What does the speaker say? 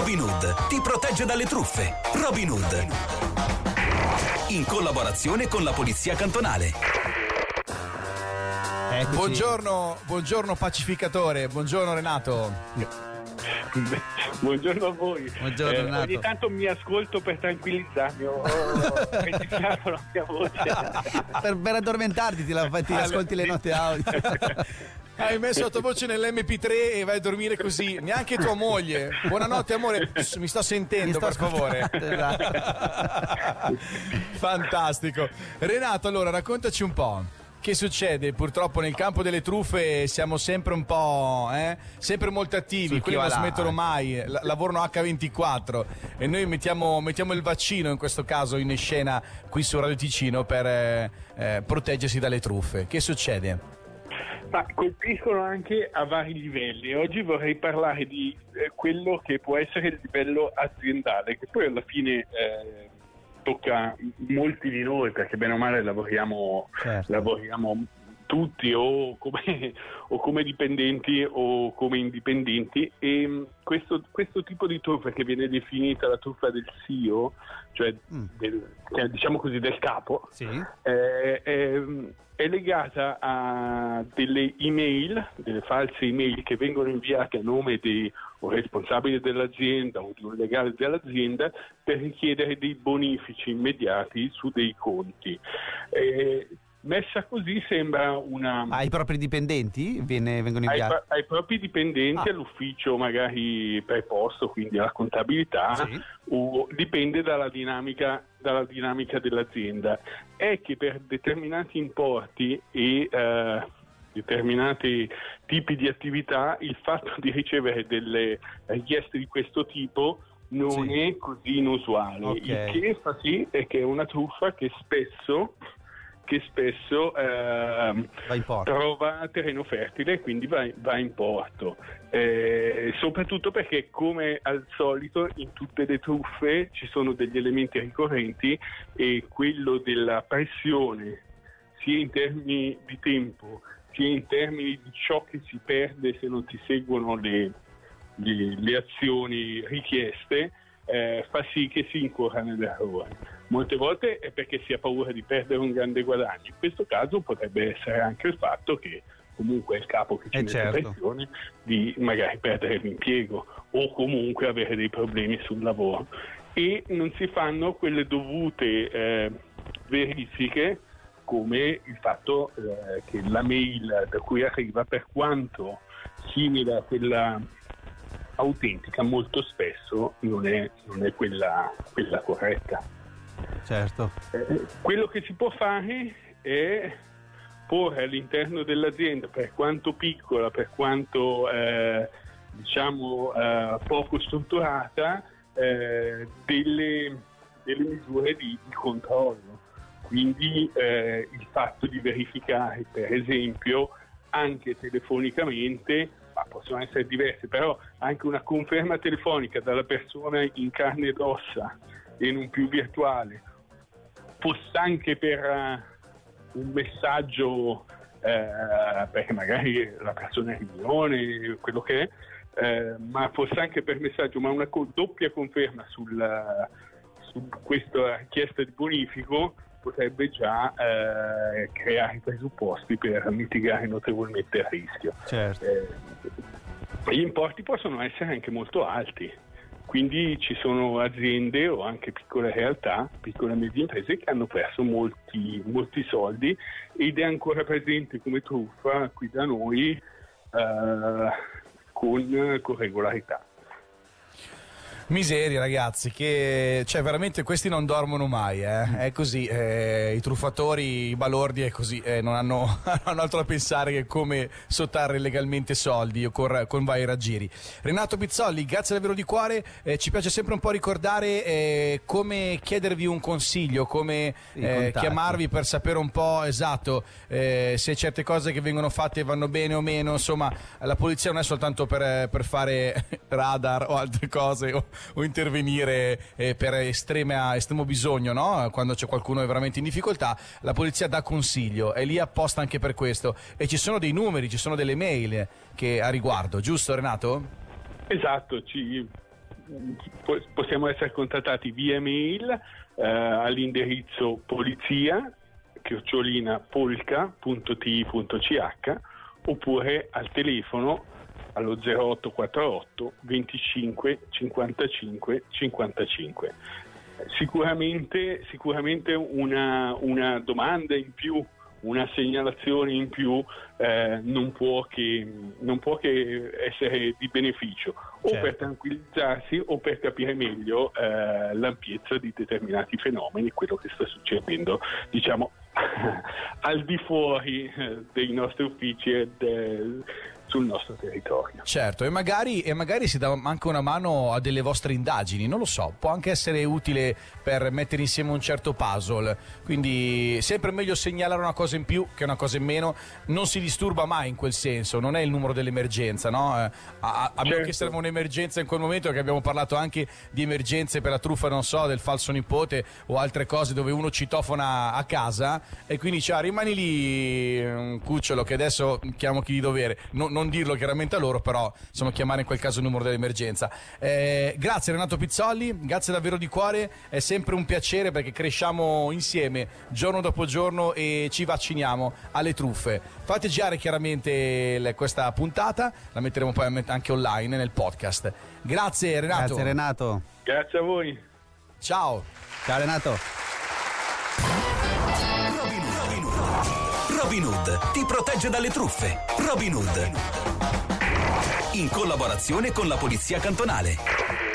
Robin Hood ti protegge dalle truffe. Robin Hood. In collaborazione con la Polizia Cantonale. Eccoci. Buongiorno, buongiorno pacificatore, buongiorno Renato. Buongiorno a voi. Buongiorno, Eh, Renato. ogni tanto mi ascolto per tranquillizzarmi, ho ho registrato la mia voce. per, per addormentarti ti, la- ti ascolti le note audio. Hai messo sottovoce nell'MP3 e vai a dormire così. Neanche tua moglie. Buonanotte amore, mi sto sentendo Mi sto per favore. esatto. Fantastico. Renato, allora raccontaci un po'. Che succede? Purtroppo nel campo delle truffe siamo sempre un po', eh? sempre molto attivi, Sul quelli non là, smettono eh. mai, la- lavorano H24 e noi mettiamo, mettiamo il vaccino in questo caso in scena qui su Radio Ticino per eh, eh, proteggersi dalle truffe. Che succede? Ma colpiscono anche a vari livelli. Oggi vorrei parlare di eh, quello che può essere il livello aziendale, che poi alla fine eh, tocca molti di noi, perché bene o male lavoriamo, Certo. lavoriamo tutti o come, o come dipendenti o come indipendenti e mh, questo, questo tipo di truffa che viene definita la truffa del CEO, cioè Mm. del, cioè, diciamo così del capo, Sì. eh, è, è legata a delle email, delle false email che vengono inviate a nome di un responsabile dell'azienda o di un legale dell'azienda per richiedere dei bonifici immediati su dei conti. Eh, messa così sembra una... Ai propri dipendenti viene- vengono ai, inviati. ai propri dipendenti Ah. all'ufficio magari preposto, quindi alla contabilità, Sì. o dipende dalla dinamica, dalla dinamica dell'azienda. È che per determinati importi e eh, determinati tipi di attività il fatto di ricevere delle richieste di questo tipo non Sì. è così inusuale. Ok. Il che fa sì è che è una truffa che spesso, che spesso porto. trova terreno fertile e quindi va, va in porto. Eh, soprattutto perché, come al solito, in tutte le truffe ci sono degli elementi ricorrenti e quello della pressione, sia in termini di tempo, sia in termini di ciò che si perde se non si seguono le, le- le azioni richieste, eh, fa sì che si incorra nell'errore. Molte volte è perché si ha paura di perdere un grande guadagno, in questo caso potrebbe essere anche il fatto che comunque è il capo che ci Eh, mette certo. pressione di magari perdere l'impiego o comunque avere dei problemi sul lavoro e non si fanno quelle dovute eh, verifiche come il fatto eh, che la mail da cui arriva per quanto simile a quella autentica molto spesso non è, non è quella, quella corretta. Certo. Eh, quello che si può fare è porre all'interno dell'azienda, per quanto piccola, per quanto eh, diciamo eh, poco strutturata, eh, delle, delle misure di, di controllo. Quindi eh, il fatto di verificare, per esempio, anche telefonicamente, possono essere diverse, però anche una conferma telefonica dalla persona in carne ed ossa e non più virtuale, fosse anche per eh, un messaggio, eh, perché magari la persona è in riunione, quello che è, eh, ma fosse anche per messaggio, ma una co- doppia conferma sul, su questa richiesta di bonifico potrebbe già eh, creare i presupposti per mitigare notevolmente il rischio. Certo. Eh, gli importi possono essere anche molto alti, quindi ci sono aziende o anche piccole realtà, piccole e medie imprese che hanno perso molti, molti soldi ed è ancora presente come truffa qui da noi eh, con, con regolarità. Miseri ragazzi, che cioè veramente questi non dormono mai, eh. è così, eh, i truffatori, i balordi è così, eh, non hanno, hanno altro da pensare che come sottare illegalmente soldi o con, con vari raggiri. Renato Pizzolli, grazie davvero di cuore, eh, ci piace sempre un po' ricordare eh, come chiedervi un consiglio, come eh, chiamarvi per sapere un po' esatto se certe cose che vengono fatte vanno bene o meno, insomma la polizia non è soltanto per, per fare radar o altre cose o, o intervenire eh, per estrema- estremo bisogno, no? quando c'è qualcuno veramente in difficoltà, la polizia dà consiglio, è lì apposta anche per questo e ci sono dei numeri, ci sono delle mail che a riguardo, giusto Renato? Esatto, ci- po- possiamo essere contattati via mail eh, all'indirizzo polizia chiocciolina polka.ti.ch oppure al telefono allo 0848 25 55 55. Sicuramente, sicuramente una, una domanda in più una segnalazione in più eh, non, può che, non, può che, essere di beneficio o Certo. per tranquillizzarsi o per capire meglio eh, l'ampiezza di determinati fenomeni, quello che sta succedendo diciamo al di fuori eh, dei nostri uffici e del- sul nostro territorio. Certo, e magari, e magari si dà anche una mano a delle vostre indagini, non lo so, può anche essere utile per mettere insieme un certo puzzle, quindi sempre meglio segnalare una cosa in più che una cosa in meno, non si disturba mai in quel senso, non è il numero dell'emergenza, no? Eh, a, a, a meno Certo. che serva un'emergenza in quel momento, che abbiamo parlato anche di emergenze per la truffa, non so, del falso nipote o altre cose dove uno citofona a casa e quindi dice "Ah, rimani lì un cucciolo che adesso chiamo chi di dovere, No- non dirlo chiaramente a loro, però insomma chiamare in quel caso il numero dell'emergenza. Eh, grazie Renato Pizzolli, grazie davvero di cuore, è sempre un piacere perché cresciamo insieme giorno dopo giorno e ci vacciniamo alle truffe. Fate girare chiaramente le- questa puntata, la metteremo poi anche online nel podcast. Grazie Renato. Grazie Renato. Grazie a voi. Ciao. Ciao Renato. Robin Hood ti protegge dalle truffe. Robin Hood. In collaborazione con la Polizia Cantonale.